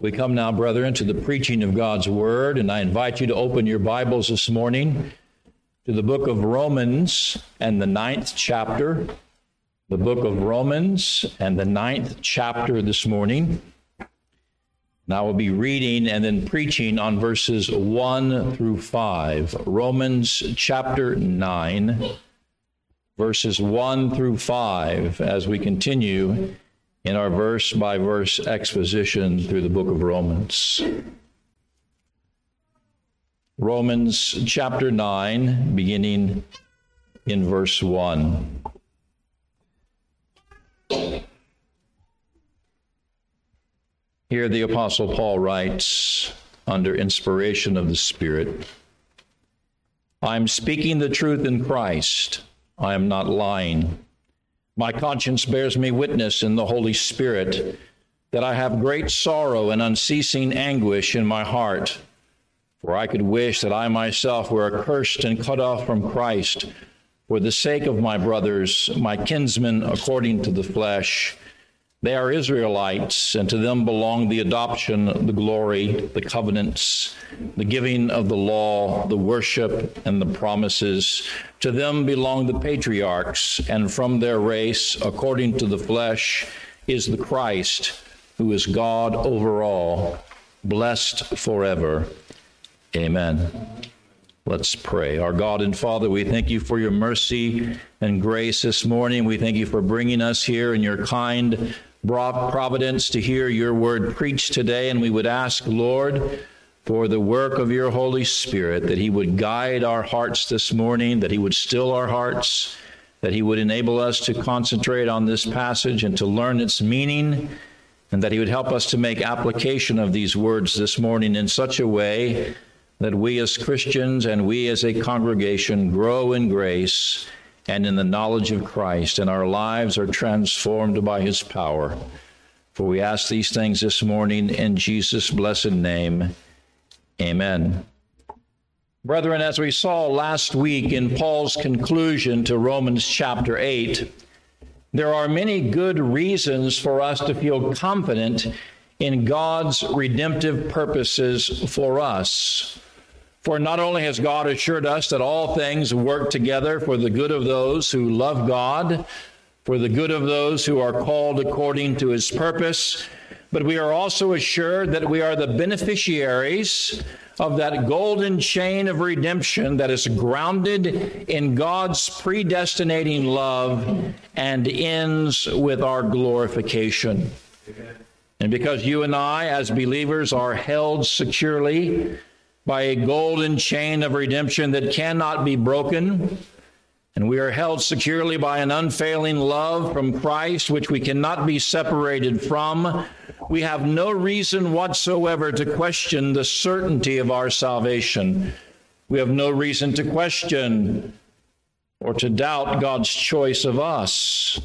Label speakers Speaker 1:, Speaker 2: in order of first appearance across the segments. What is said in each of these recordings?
Speaker 1: We come now, brethren, to the preaching of God's Word, and I invite you to open your Bibles this morning to the book of Romans and the ninth chapter. The book of Romans and the ninth chapter this morning. And I will be reading and then preaching on verses 1 through 5. Romans chapter 9, verses 1 through 5, as we continue in our verse by verse exposition through the book of Romans. Romans chapter 9, beginning in verse 1. Here the Apostle Paul writes under inspiration of the Spirit I am speaking the truth in Christ, I am not lying. My conscience bears me witness in the Holy Spirit that I have great sorrow and unceasing anguish in my heart. For I could wish that I myself were accursed and cut off from Christ for the sake of my brothers, my kinsmen according to the flesh. They are Israelites, and to them belong the adoption, the glory, the covenants, the giving of the law, the worship, and the promises. To them belong the patriarchs, and from their race, according to the flesh, is the Christ, who is God over all, blessed forever. Amen. Let's pray. Our God and Father, we thank you for your mercy and grace this morning. We thank you for bringing us here in your kind providence to hear your word preached today. And we would ask, Lord, for the work of your Holy Spirit, that He would guide our hearts this morning, that He would still our hearts, that He would enable us to concentrate on this passage and to learn its meaning, and that He would help us to make application of these words this morning in such a way that we as Christians and we as a congregation grow in grace and in the knowledge of Christ, and our lives are transformed by his power. For we ask these things this morning in Jesus' blessed name. Amen. Brethren, as we saw last week in Paul's conclusion to Romans chapter 8, there are many good reasons for us to feel confident in God's redemptive purposes for us. For not only has God assured us that all things work together for the good of those who love God, for the good of those who are called according to his purpose, but we are also assured that we are the beneficiaries of that golden chain of redemption that is grounded in God's predestinating love and ends with our glorification. And because you and I, as believers, are held securely by a golden chain of redemption that cannot be broken. And we are held securely by an unfailing love from Christ, which we cannot be separated from. We have no reason whatsoever to question the certainty of our salvation. We have no reason to question or to doubt God's choice of us.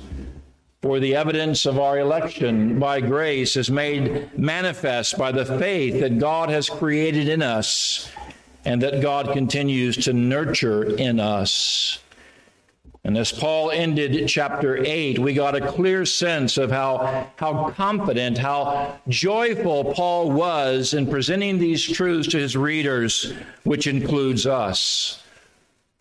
Speaker 1: For the evidence of our election by grace is made manifest by the faith that God has created in us and that God continues to nurture in us. And as Paul ended chapter 8, we got a clear sense of how, how confident, how joyful Paul was in presenting these truths to his readers, which includes us.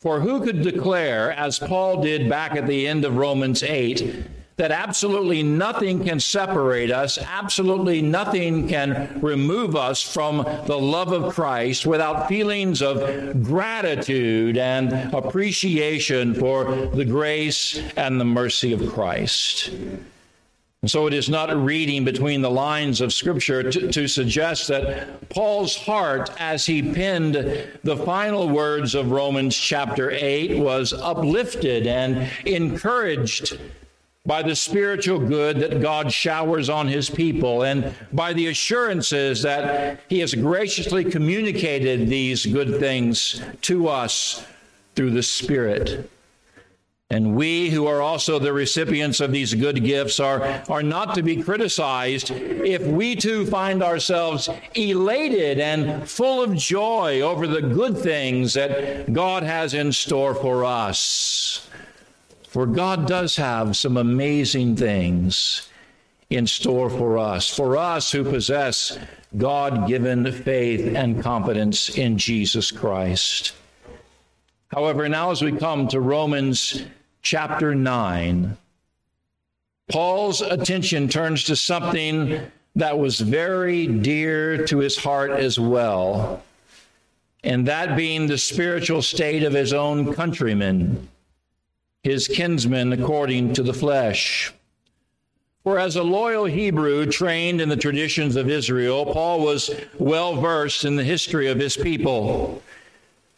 Speaker 1: For who could declare, as Paul did back at the end of Romans 8, that absolutely nothing can separate us, absolutely nothing can remove us from the love of Christ without feelings of gratitude and appreciation for the grace and the mercy of Christ. And so it is not reading between the lines of Scripture to, to, suggest that Paul's heart, as he penned the final words of Romans chapter 8, was uplifted and encouraged by the spiritual good that God showers on his people, and by the assurances that he has graciously communicated these good things to us through the Spirit. And we who are also the recipients of these good gifts are, are not to be criticized if we too find ourselves elated and full of joy over the good things that God has in store for us. For God does have some amazing things in store for us, for us who possess God given faith and confidence in Jesus Christ. However, now as we come to Romans chapter 9, Paul's attention turns to something that was very dear to his heart as well, and that being the spiritual state of his own countrymen, his kinsmen according to the flesh. For as a loyal Hebrew trained in the traditions of Israel, Paul was well versed in the history of his people.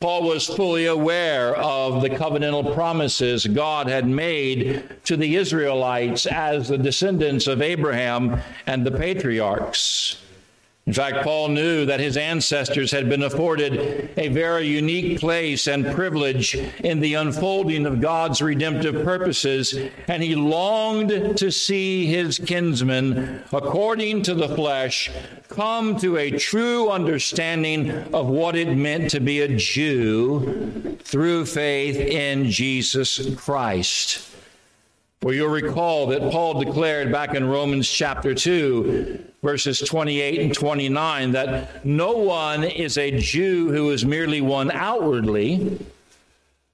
Speaker 1: Paul was fully aware of the covenantal promises God had made to the Israelites as the descendants of Abraham and the patriarchs. In fact, Paul knew that his ancestors had been afforded a very unique place and privilege in the unfolding of God's redemptive purposes, and he longed to see his kinsmen, according to the flesh, come to a true understanding of what it meant to be a Jew through faith in Jesus Christ. Well, you'll recall that Paul declared back in Romans chapter 2, verses 28 and 29, that no one is a Jew who is merely one outwardly,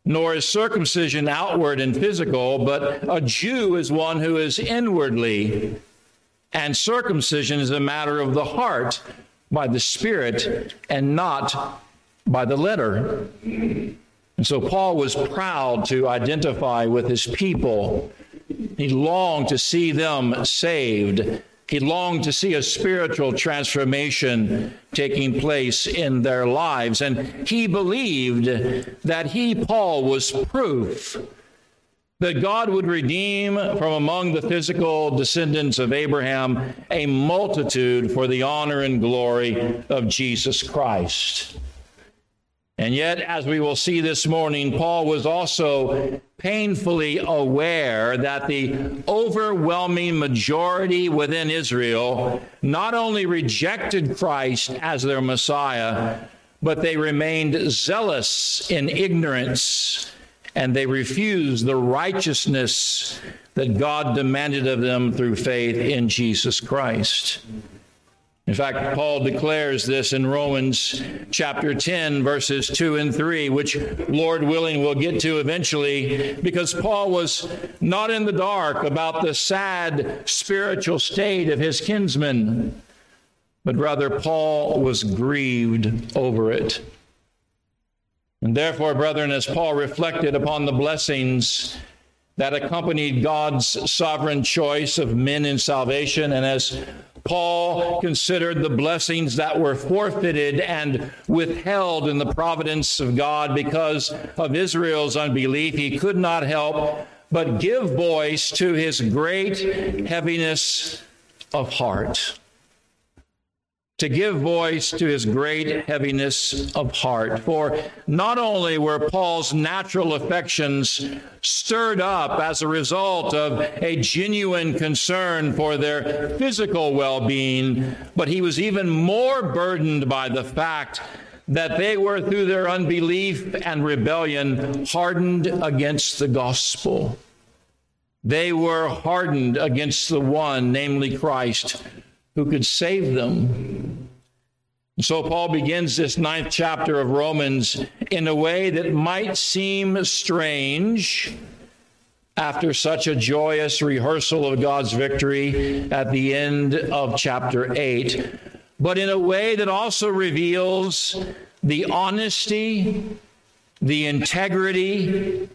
Speaker 1: nor is circumcision outward and physical, but a Jew is one who is inwardly, and circumcision is a matter of the heart by the Spirit and not by the letter. And so Paul was proud to identify with his people he longed to see them saved. He longed to see a spiritual transformation taking place in their lives. And he believed that he, Paul, was proof that God would redeem from among the physical descendants of Abraham a multitude for the honor and glory of Jesus Christ. And yet, as we will see this morning, Paul was also painfully aware that the overwhelming majority within Israel not only rejected Christ as their Messiah, but they remained zealous in ignorance and they refused the righteousness that God demanded of them through faith in Jesus Christ. In fact, Paul declares this in Romans chapter 10, verses 2 and 3, which, Lord willing, we'll get to eventually, because Paul was not in the dark about the sad spiritual state of his kinsmen, but rather Paul was grieved over it. And therefore, brethren, as Paul reflected upon the blessings that accompanied God's sovereign choice of men in salvation, and as Paul considered the blessings that were forfeited and withheld in the providence of God because of Israel's unbelief. He could not help but give voice to his great heaviness of heart to give voice to his great heaviness of heart. For not only were Paul's natural affections stirred up as a result of a genuine concern for their physical well being, but he was even more burdened by the fact that they were, through their unbelief and rebellion, hardened against the gospel. They were hardened against the one, namely Christ, who could save them. So Paul begins this ninth chapter of Romans in a way that might seem strange after such a joyous rehearsal of God's victory at the end of chapter 8, but in a way that also reveals the honesty, the integrity,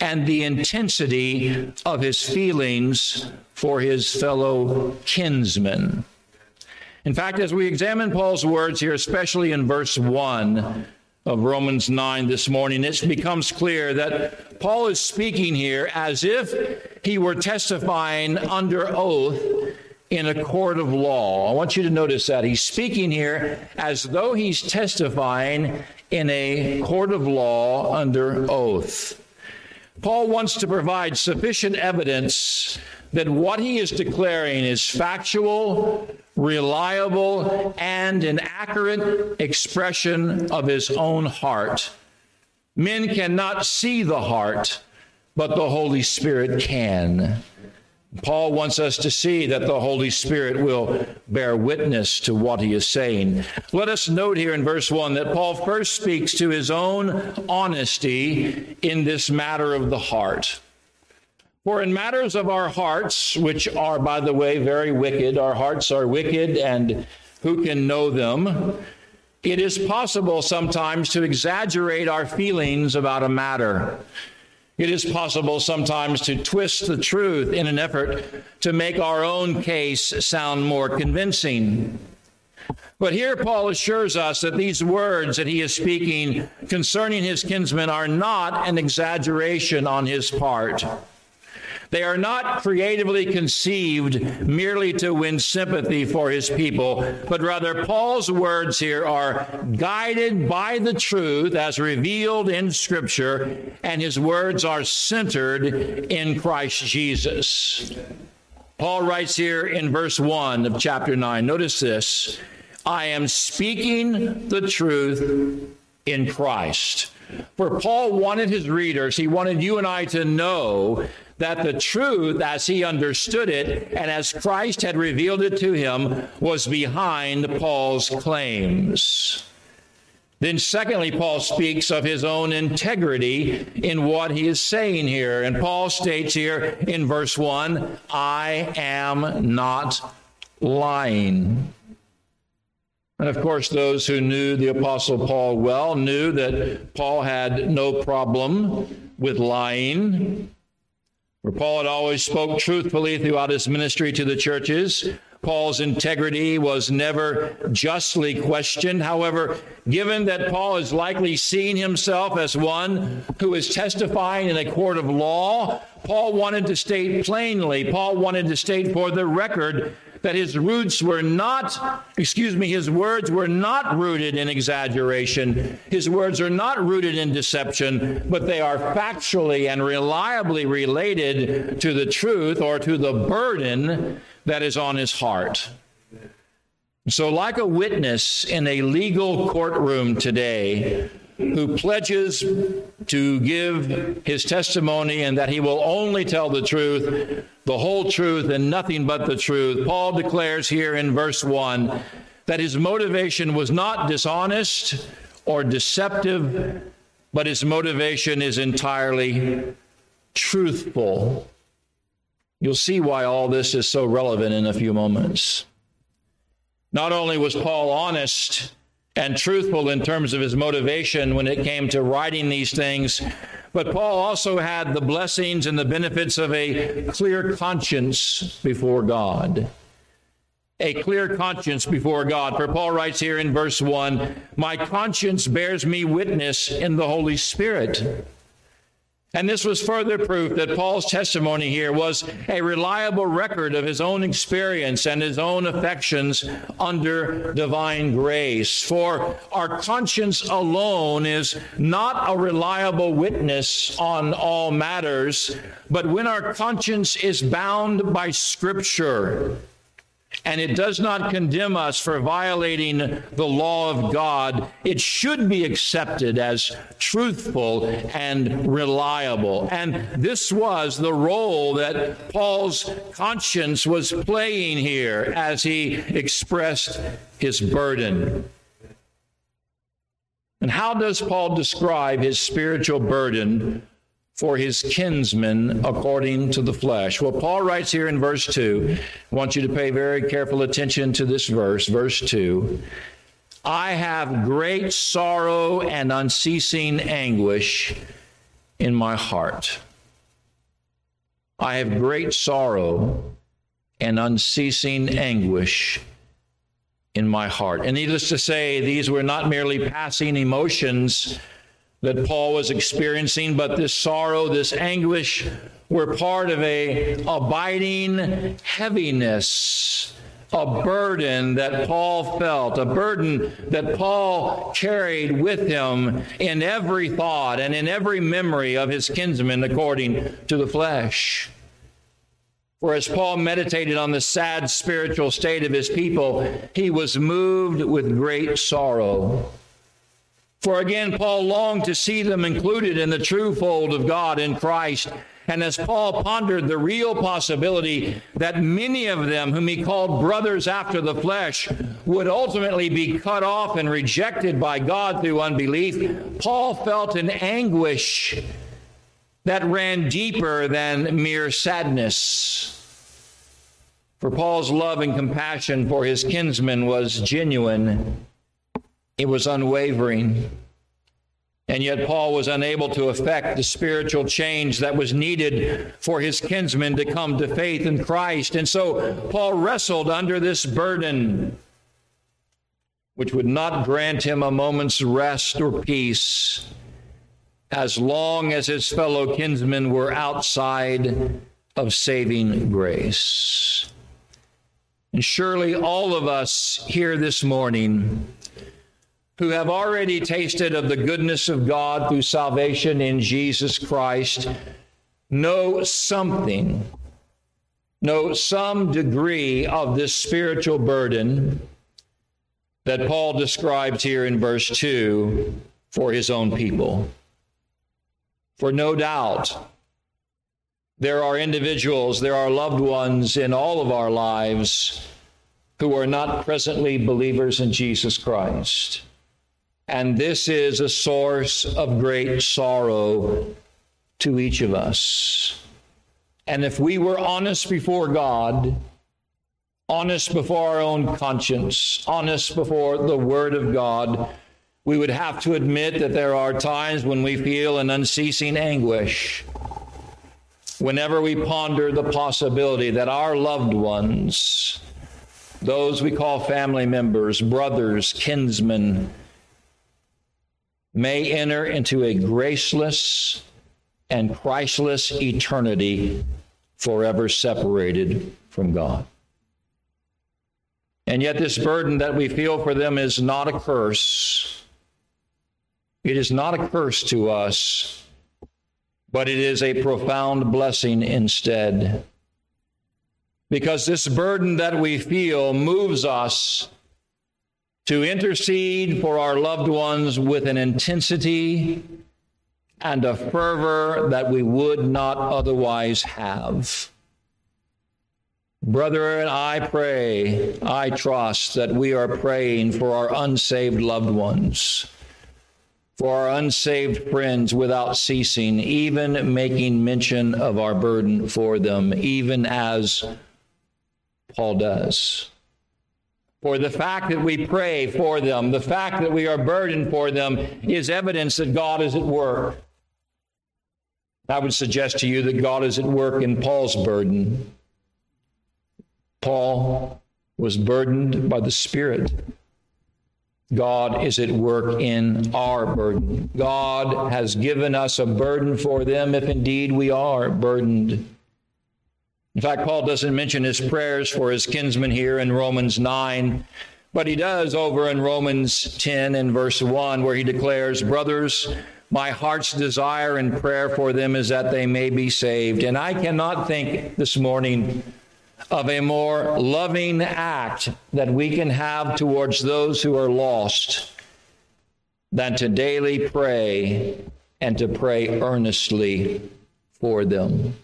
Speaker 1: and the intensity of his feelings for his fellow kinsmen. In fact, as we examine Paul's words here, especially in verse 1 of Romans 9 this morning, it becomes clear that Paul is speaking here as if he were testifying under oath in a court of law. I want you to notice that. He's speaking here as though he's testifying in a court of law under oath. Paul wants to provide sufficient evidence that what he is declaring is factual, reliable, and an accurate expression of his own heart. Men cannot see the heart, but the Holy Spirit can. Paul wants us to see that the Holy Spirit will bear witness to what he is saying. Let us note here in verse 1 that Paul first speaks to his own honesty in this matter of the heart. For in matters of our hearts, which are, by the way, very wicked, our hearts are wicked, and who can know them? It is possible sometimes to exaggerate our feelings about a matter. It is possible sometimes to twist the truth in an effort to make our own case sound more convincing. But here Paul assures us that these words that he is speaking concerning his kinsmen are not an exaggeration on his part. They are not creatively conceived merely to win sympathy for his people, but rather Paul's words here are guided by the truth as revealed in Scripture, and his words are centered in Christ Jesus. Paul writes here in verse 1 of chapter 9, notice this I am speaking the truth in Christ. For Paul wanted his readers, he wanted you and I to know that the truth, as he understood it and as Christ had revealed it to him, was behind Paul's claims. Then, secondly, Paul speaks of his own integrity in what he is saying here. And Paul states here in verse 1 I am not lying. And of course, those who knew the Apostle Paul well knew that Paul had no problem with lying. For Paul had always spoke truthfully throughout his ministry to the churches. Paul's integrity was never justly questioned. However, given that Paul is likely seen himself as one who is testifying in a court of law, Paul wanted to state plainly, Paul wanted to state for the record that his roots were not, excuse me, his words were not rooted in exaggeration. His words are not rooted in deception, but they are factually and reliably related to the truth or to the burden that is on his heart. So, like a witness in a legal courtroom today, who pledges to give his testimony and that he will only tell the truth, the whole truth, and nothing but the truth. Paul declares here in verse 1 that his motivation was not dishonest or deceptive, but his motivation is entirely truthful. You'll see why all this is so relevant in a few moments. Not only was Paul honest and truthful in terms of his motivation when it came to writing these things. But Paul also had the blessings and the benefits of a clear conscience before God. A clear conscience before God. For Paul writes here in verse 1 My conscience bears me witness in the Holy Spirit. And this was further proof that Paul's testimony here was a reliable record of his own experience and his own affections under divine grace. For our conscience alone is not a reliable witness on all matters, but when our conscience is bound by Scripture, and it does not condemn us for violating the law of God, it should be accepted as truthful and reliable. And this was the role that Paul's conscience was playing here as he expressed his burden. And how does Paul describe his spiritual burden for his kinsmen according to the flesh. Well, Paul writes here in verse 2, I want you to pay very careful attention to this verse, verse 2. I have great sorrow and unceasing anguish in my heart. I have great sorrow and unceasing anguish in my heart. And needless to say, these were not merely passing emotions that Paul was experiencing, but this sorrow, this anguish were part of a abiding heaviness, a burden that Paul felt, a burden that Paul carried with him in every thought and in every memory of his kinsmen according to the flesh. For as Paul meditated on the sad spiritual state of his people, he was moved with great sorrow. For again, Paul longed to see them included in the true fold of God in Christ. And as Paul pondered the real possibility that many of them, whom he called brothers after the flesh, would ultimately be cut off and rejected by God through unbelief, Paul felt an anguish that ran deeper than mere sadness. For Paul's love and compassion for his kinsmen was genuine, it was unwavering. And yet, Paul was unable to effect the spiritual change that was needed for his kinsmen to come to faith in Christ. And so, Paul wrestled under this burden, which would not grant him a moment's rest or peace as long as his fellow kinsmen were outside of saving grace. And surely all of us here this morning who have already tasted of the goodness of God through salvation in Jesus Christ know something, know some degree of this spiritual burden that Paul describes here in verse 2 for his own people. For no doubt, there are individuals, there are loved ones in all of our lives who are not presently believers in Jesus Christ. And this is a source of great sorrow to each of us. And if we were honest before God, honest before our own conscience, honest before the Word of God, we would have to admit that there are times when we feel an unceasing anguish. Whenever we ponder the possibility that our loved ones, those we call family members, brothers, kinsmen, may enter into a graceless and Christless eternity forever separated from God. And yet, this burden that we feel for them is not a curse. It is not a curse to us, but it is a profound blessing instead. Because this burden that we feel moves us to intercede for our loved ones with an intensity and a fervor that we would not otherwise have. Brethren, I pray, I trust that we are praying for our unsaved loved ones for our unsaved friends without ceasing, even making mention of our burden for them, even as Paul does. For the fact that we pray for them, the fact that we are burdened for them, is evidence that God is at work. I would suggest to you that God is at work in Paul's burden. Paul was burdened by the Spirit. God is at work in our burden. God has given us a burden for them if indeed we are burdened. In fact, Paul doesn't mention his prayers for his kinsmen here in Romans 9, but he does over in Romans 10 and verse 1, where he declares, Brothers, my heart's desire and prayer for them is that they may be saved. And I cannot think this morning of a more loving act that we can have towards those who are lost than to daily pray and to pray earnestly for them.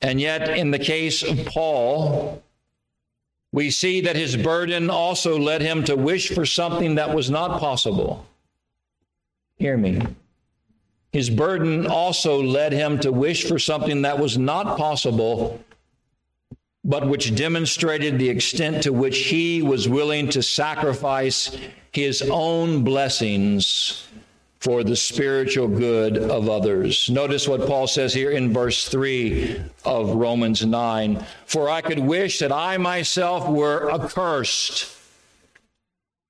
Speaker 1: And yet, in the case of Paul, we see that his burden also led him to wish for something that was not possible. Hear me. His burden also led him to wish for something that was not possible but which demonstrated the extent to which he was willing to sacrifice his own blessings for the spiritual good of others. Notice what Paul says here in verse 3 of Romans 9 For I could wish that I myself were accursed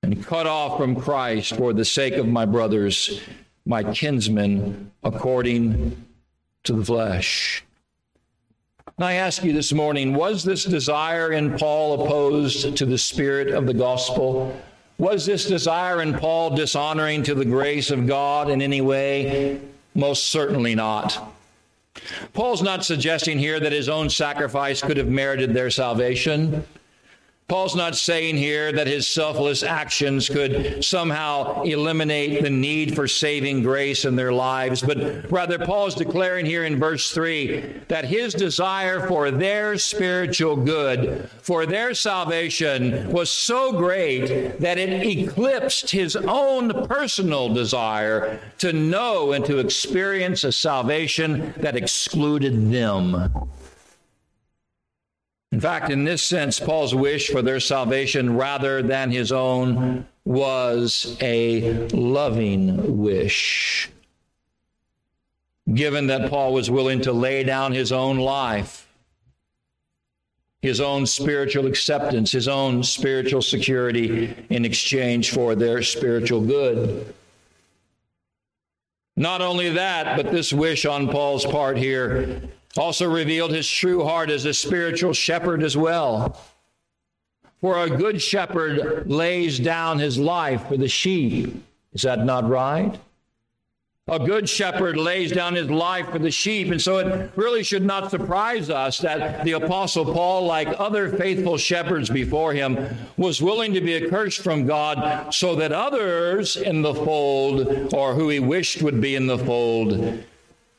Speaker 1: and cut off from Christ for the sake of my brothers, my kinsmen, according to the flesh. And I ask you this morning was this desire in Paul opposed to the spirit of the gospel? Was this desire in Paul dishonoring to the grace of God in any way? Most certainly not. Paul's not suggesting here that his own sacrifice could have merited their salvation. Paul's not saying here that his selfless actions could somehow eliminate the need for saving grace in their lives, but rather Paul's declaring here in verse 3 that his desire for their spiritual good, for their salvation, was so great that it eclipsed his own personal desire to know and to experience a salvation that excluded them. In fact, in this sense, Paul's wish for their salvation rather than his own was a loving wish. Given that Paul was willing to lay down his own life, his own spiritual acceptance, his own spiritual security in exchange for their spiritual good. Not only that, but this wish on Paul's part here also revealed his true heart as a spiritual shepherd as well. For a good shepherd lays down his life for the sheep. Is that not right? A good shepherd lays down his life for the sheep. And so it really should not surprise us that the Apostle Paul, like other faithful shepherds before him, was willing to be accursed from God so that others in the fold, or who he wished would be in the fold,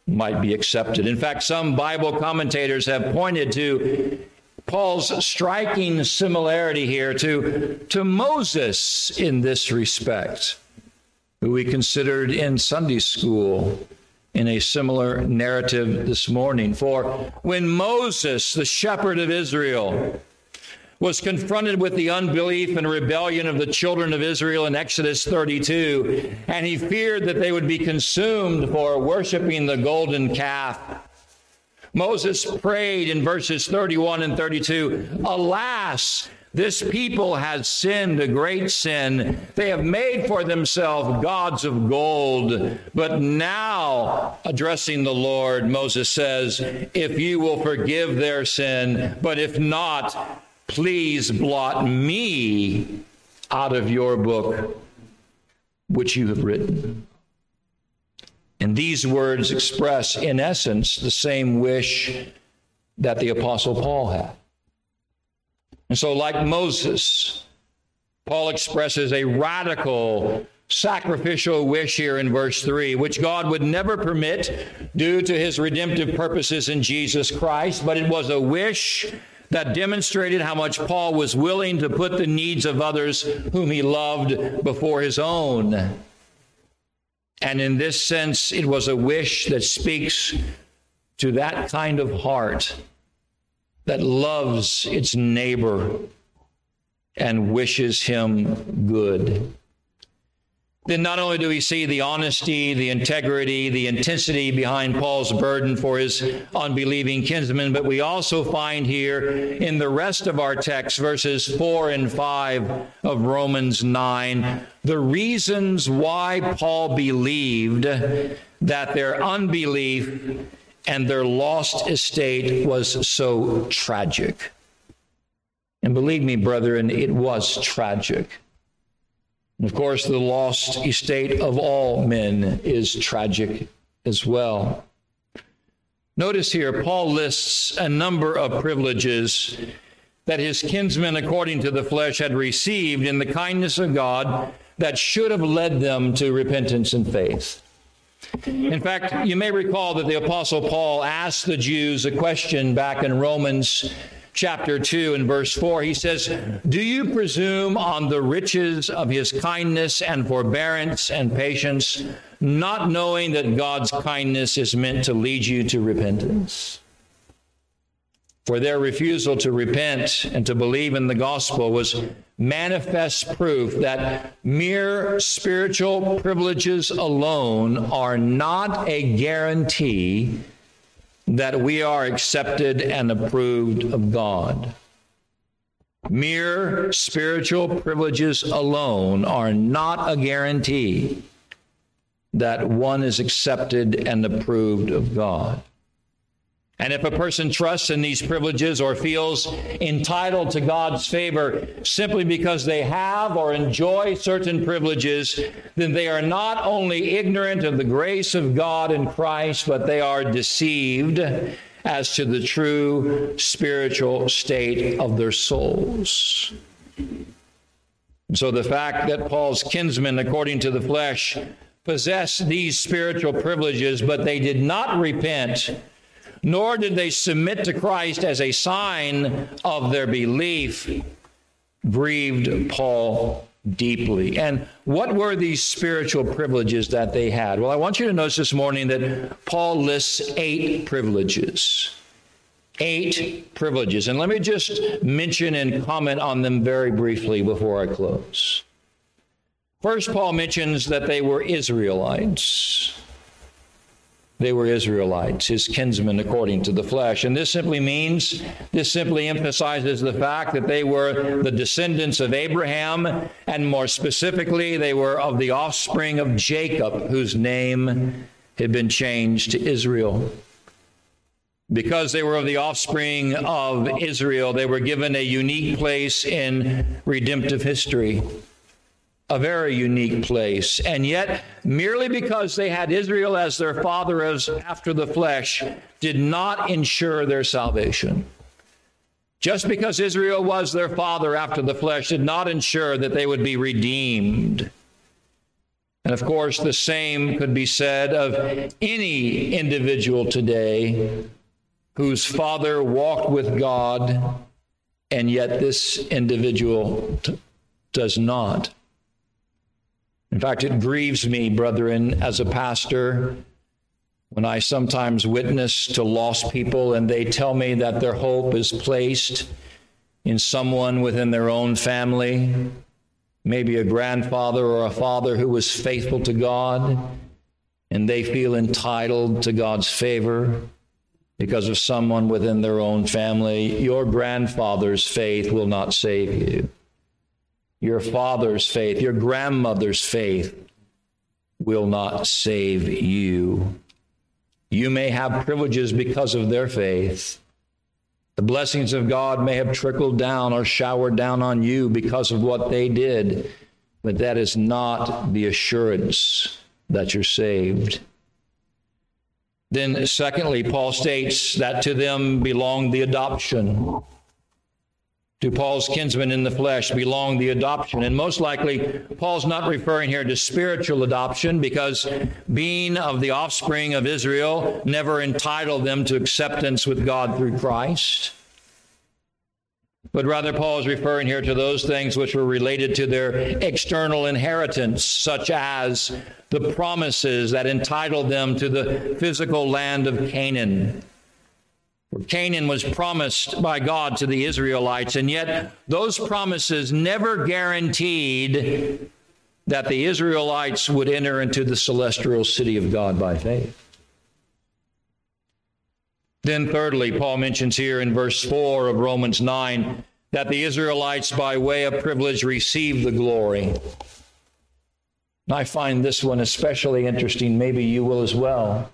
Speaker 1: might be accepted. In fact, some Bible commentators have pointed to Paul's striking similarity here to, to Moses in this respect, who we considered in Sunday school in a similar narrative this morning. For when Moses, the shepherd of Israel, was confronted with the unbelief and rebellion of the children of Israel in Exodus 32, and he feared that they would be consumed for worshiping the golden calf. Moses prayed in verses 31 and 32 Alas, this people has sinned a great sin. They have made for themselves gods of gold. But now, addressing the Lord, Moses says, If you will forgive their sin, but if not, Please blot me out of your book which you have written. And these words express, in essence, the same wish that the Apostle Paul had. And so, like Moses, Paul expresses a radical sacrificial wish here in verse 3, which God would never permit due to his redemptive purposes in Jesus Christ, but it was a wish that demonstrated how much Paul was willing to put the needs of others whom he loved before his own. And in this sense, it was a wish that speaks to that kind of heart that loves its neighbor and wishes him good then not only do we see the honesty, the integrity, the intensity behind Paul's burden for his unbelieving kinsmen, but we also find here in the rest of our text, verses 4 and 5 of Romans 9, the reasons why Paul believed that their unbelief and their lost estate was so tragic. And believe me, brethren, it was tragic. And of course, the lost estate of all men is tragic as well. Notice here, Paul lists a number of privileges that his kinsmen, according to the flesh, had received in the kindness of God that should have led them to repentance and faith. In fact, you may recall that the Apostle Paul asked the Jews a question back in Romans chapter 2 and verse 4, he says, Do you presume on the riches of his kindness and forbearance and patience, not knowing that God's kindness is meant to lead you to repentance? For their refusal to repent and to believe in the gospel was manifest proof that mere spiritual privileges alone are not a guarantee that we are accepted and approved of God. Mere spiritual privileges alone are not a guarantee that one is accepted and approved of God. And if a person trusts in these privileges or feels entitled to God's favor simply because they have or enjoy certain privileges, then they are not only ignorant of the grace of God in Christ, but they are deceived as to the true spiritual state of their souls. So the fact that Paul's kinsmen, according to the flesh, possessed these spiritual privileges, but they did not repent, nor did they submit to Christ as a sign of their belief, grieved Paul deeply. And what were these spiritual privileges that they had? Well, I want you to notice this morning that Paul lists eight privileges eight privileges. And let me just mention and comment on them very briefly before I close. First, Paul mentions that they were Israelites. They were Israelites, his kinsmen according to the flesh. And this simply means, this simply emphasizes the fact that they were the descendants of Abraham, and more specifically, they were of the offspring of Jacob, whose name had been changed to Israel. Because they were of the offspring of Israel, they were given a unique place in redemptive history. A very unique place. And yet, merely because they had Israel as their father as after the flesh, did not ensure their salvation. Just because Israel was their father after the flesh did not ensure that they would be redeemed. And of course, the same could be said of any individual today whose father walked with God, and yet this individual t- does not. In fact, it grieves me, brethren, as a pastor, when I sometimes witness to lost people and they tell me that their hope is placed in someone within their own family, maybe a grandfather or a father who was faithful to God, and they feel entitled to God's favor because of someone within their own family, your grandfather's faith will not save you. Your father's faith, your grandmother's faith will not save you. You may have privileges because of their faith. The blessings of God may have trickled down or showered down on you because of what they did, but that is not the assurance that you're saved. Then, secondly, Paul states that to them belonged the adoption. To Paul's kinsmen in the flesh belonged the adoption. And most likely, Paul's not referring here to spiritual adoption because being of the offspring of Israel never entitled them to acceptance with God through Christ. But rather, Paul is referring here to those things which were related to their external inheritance, such as the promises that entitled them to the physical land of Canaan. Canaan was promised by God to the Israelites, and yet those promises never guaranteed that the Israelites would enter into the celestial city of God by faith. Then, thirdly, Paul mentions here in verse 4 of Romans 9 that the Israelites, by way of privilege, received the glory. And I find this one especially interesting. Maybe you will as well.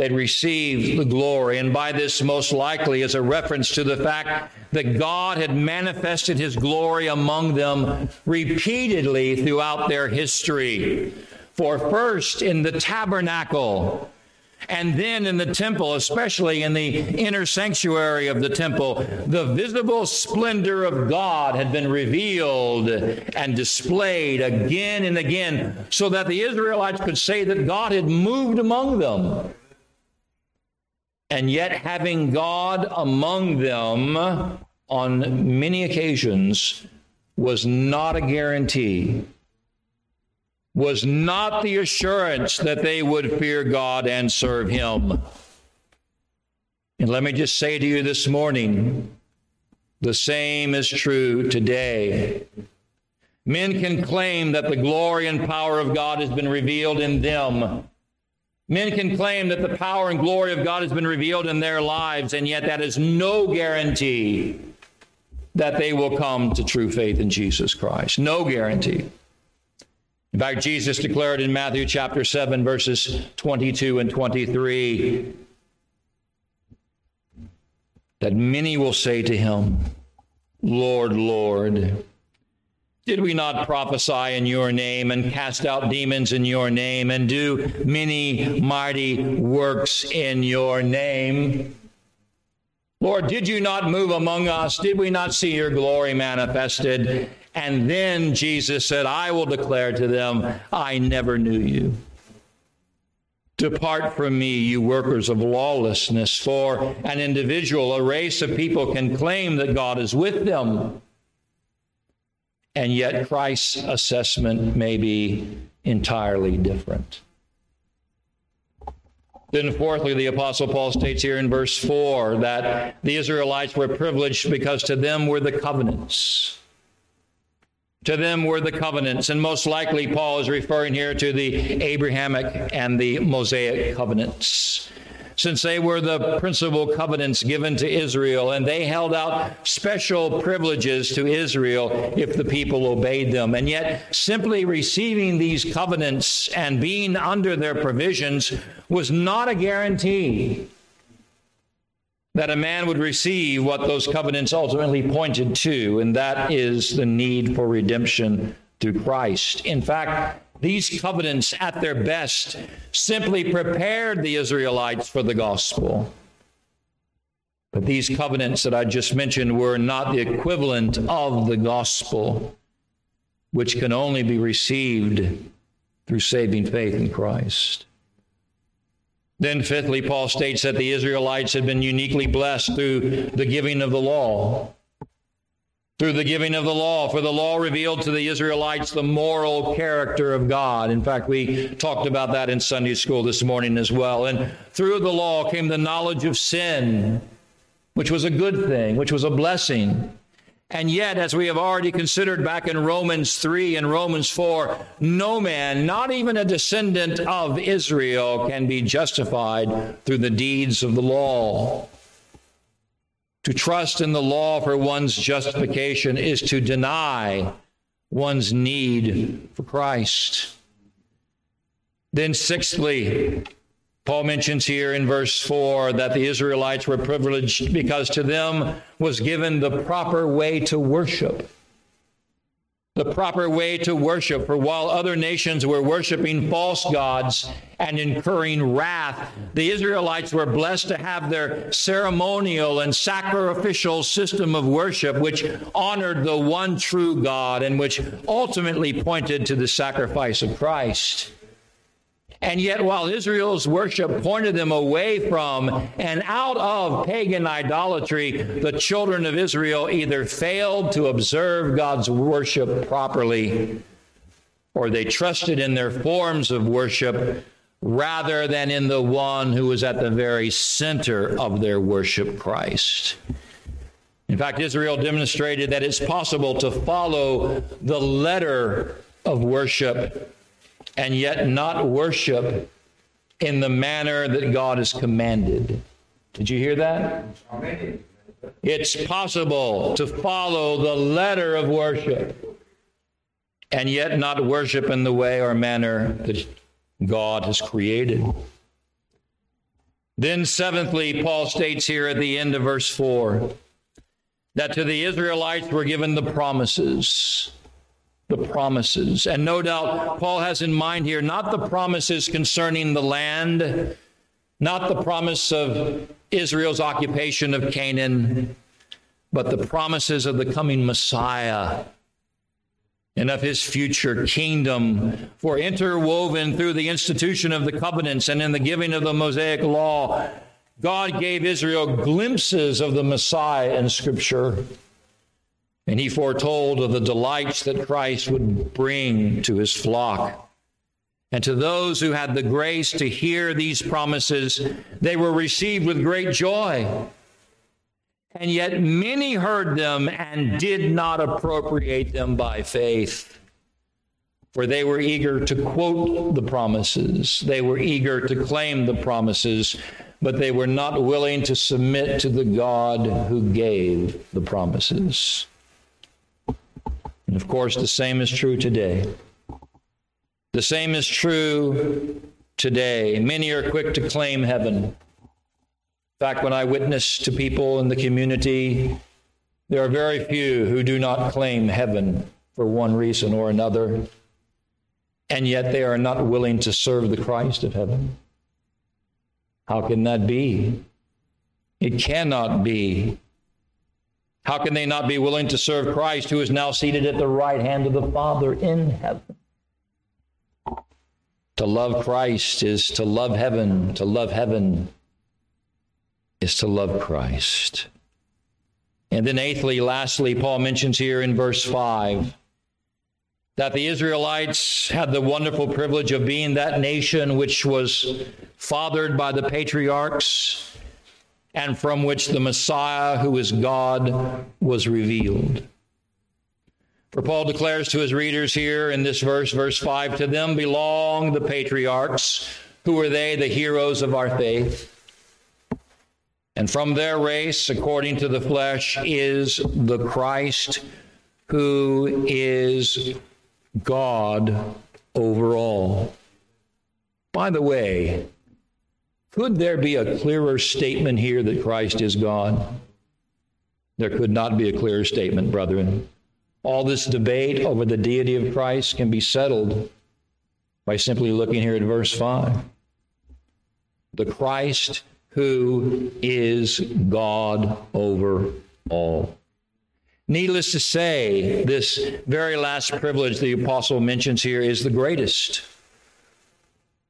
Speaker 1: They'd received the glory, and by this, most likely, is a reference to the fact that God had manifested his glory among them repeatedly throughout their history. For first in the tabernacle, and then in the temple, especially in the inner sanctuary of the temple, the visible splendor of God had been revealed and displayed again and again so that the Israelites could say that God had moved among them. And yet, having God among them on many occasions was not a guarantee was not the assurance that they would fear God and serve Him. And let me just say to you this morning the same is true today. Men can claim that the glory and power of God has been revealed in them. Men can claim that the power and glory of God has been revealed in their lives, and yet that is no guarantee that they will come to true faith in Jesus Christ. No guarantee. In fact, Jesus declared in Matthew chapter 7, verses 22 and 23, that many will say to him, Lord, Lord, Did we not prophesy in your name and cast out demons in your name and do many mighty works in your name? Lord, did you not move among us? Did we not see your glory manifested? And then Jesus said, I will declare to them, I never knew you. Depart from me, you workers of lawlessness. For an individual, a race of people can claim that God is with them. And yet Christ's assessment may be entirely different. Then, fourthly, the Apostle Paul states here in verse 4 that the Israelites were privileged because to them were the covenants. To them were the covenants. And most likely, Paul is referring here to the Abrahamic and the Mosaic covenants since they were the principal covenants given to Israel, and they held out special privileges to Israel if the people obeyed them. And yet, simply receiving these covenants and being under their provisions was not a guarantee that a man would receive what those covenants ultimately pointed to, and that is the need for redemption through Christ. In fact, these covenants, at their best, simply prepared the Israelites for the gospel. But these covenants that I just mentioned were not the equivalent of the gospel, which can only be received through saving faith in Christ. Then, fifthly, Paul states that the Israelites had been uniquely blessed through the giving of the law through the giving of the law, for the law revealed to the Israelites the moral character of God. In fact, we talked about that in Sunday school this morning as well. And through the law came the knowledge of sin, which was a good thing, which was a blessing. And yet, as we have already considered back in Romans 3 and Romans 4, no man, not even a descendant of Israel, can be justified through the deeds of the law. To trust in the law for one's justification is to deny one's need for Christ. Then, sixthly, Paul mentions here in verse 4 that the Israelites were privileged because to them was given the proper way to worship the proper way to worship. For while other nations were worshiping false gods and incurring wrath, the Israelites were blessed to have their ceremonial and sacrificial system of worship, which honored the one true God and which ultimately pointed to the sacrifice of Christ. And yet, while Israel's worship pointed them away from and out of pagan idolatry, the children of Israel either failed to observe God's worship properly or they trusted in their forms of worship rather than in the one who was at the very center of their worship, Christ. In fact, Israel demonstrated that it's possible to follow the letter of worship and yet not worship in the manner that God has commanded. Did you hear that? It's possible to follow the letter of worship and yet not worship in the way or manner that God has created. Then, seventhly, Paul states here at the end of verse 4 that to the Israelites were given the promises the promises. And no doubt Paul has in mind here not the promises concerning the land, not the promise of Israel's occupation of Canaan, but the promises of the coming Messiah and of his future kingdom. For interwoven through the institution of the covenants and in the giving of the Mosaic law, God gave Israel glimpses of the Messiah in Scripture. And he foretold of the delights that Christ would bring to his flock. And to those who had the grace to hear these promises, they were received with great joy. And yet many heard them and did not appropriate them by faith. For they were eager to quote the promises, they were eager to claim the promises, but they were not willing to submit to the God who gave the promises. And of course, the same is true today. The same is true today. Many are quick to claim heaven. In fact, when I witness to people in the community, there are very few who do not claim heaven for one reason or another, and yet they are not willing to serve the Christ of heaven? How can that be? It cannot be. How can they not be willing to serve Christ, who is now seated at the right hand of the Father in heaven? To love Christ is to love heaven. To love heaven is to love Christ. And then, eighthly, lastly, Paul mentions here in verse 5 that the Israelites had the wonderful privilege of being that nation which was fathered by the patriarchs and from which the Messiah, who is God, was revealed. For Paul declares to his readers here in this verse, verse 5, to them belong the patriarchs. Who are they? The heroes of our faith. And from their race, according to the flesh, is the Christ who is God over all. By the way, could there be a clearer statement here that Christ is God? There could not be a clearer statement, brethren. All this debate over the deity of Christ can be settled by simply looking here at verse 5. The Christ who is God over all. Needless to say, this very last privilege the apostle mentions here is the greatest.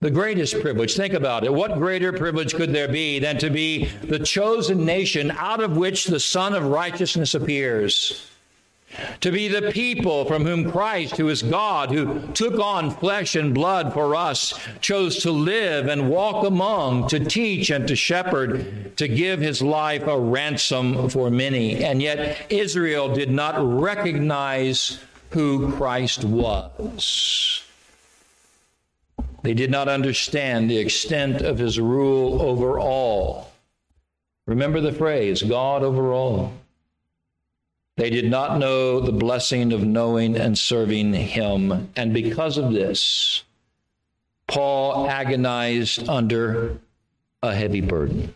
Speaker 1: The greatest privilege. Think about it. What greater privilege could there be than to be the chosen nation out of which the Sun of Righteousness appears? to be the people from whom Christ, who is God, who took on flesh and blood for us, chose to live and walk among, to teach and to shepherd, to give his life a ransom for many. And yet Israel did not recognize who Christ was. They did not understand the extent of his rule over all. Remember the phrase, God over all. They did not know the blessing of knowing and serving him. And because of this, Paul agonized under a heavy burden.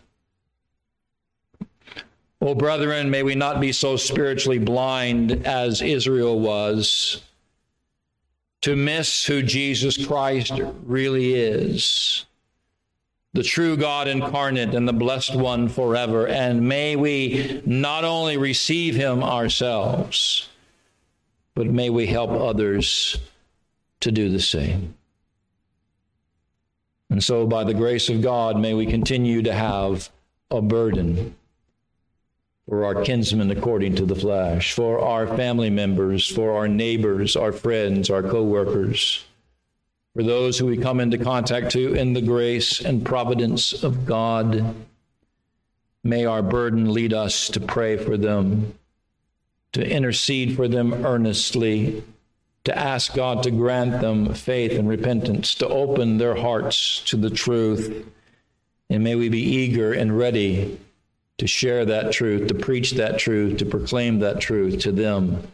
Speaker 1: Oh, brethren, may we not be so spiritually blind as Israel was to miss who Jesus Christ really is the true God incarnate and the blessed one forever. And may we not only receive him ourselves, but may we help others to do the same. And so, by the grace of God, may we continue to have a burden for our kinsmen according to the flesh, for our family members, for our neighbors, our friends, our co workers for those who we come into contact to in the grace and providence of God. May our burden lead us to pray for them, to intercede for them earnestly, to ask God to grant them faith and repentance, to open their hearts to the truth. And may we be eager and ready to share that truth, to preach that truth, to proclaim that truth to them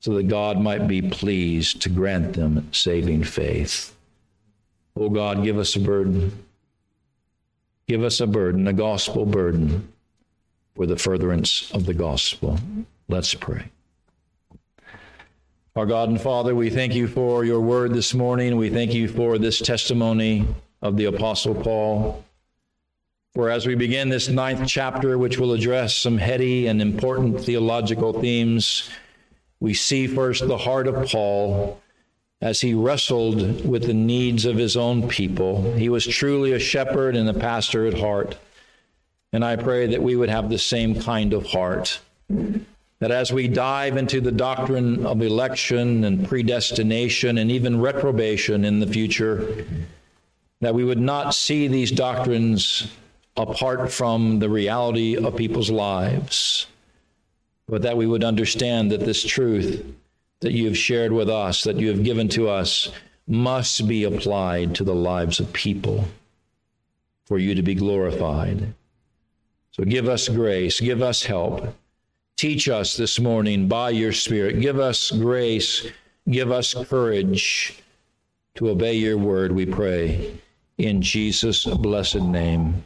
Speaker 1: so that God might be pleased to grant them saving faith. Oh God, give us a burden. Give us a burden, a gospel burden for the furtherance of the gospel. Let's pray. Our God and Father, we thank you for your word this morning. We thank you for this testimony of the Apostle Paul. For as we begin this ninth chapter, which will address some heady and important theological themes, we see first the heart of Paul as he wrestled with the needs of his own people. He was truly a shepherd and a pastor at heart. And I pray that we would have the same kind of heart. That as we dive into the doctrine of election and predestination and even reprobation in the future, that we would not see these doctrines apart from the reality of people's lives, but that we would understand that this truth that you have shared with us, that you have given to us, must be applied to the lives of people for you to be glorified. So give us grace, give us help. Teach us this morning by your Spirit. Give us grace, give us courage to obey your word, we pray. In Jesus' blessed name.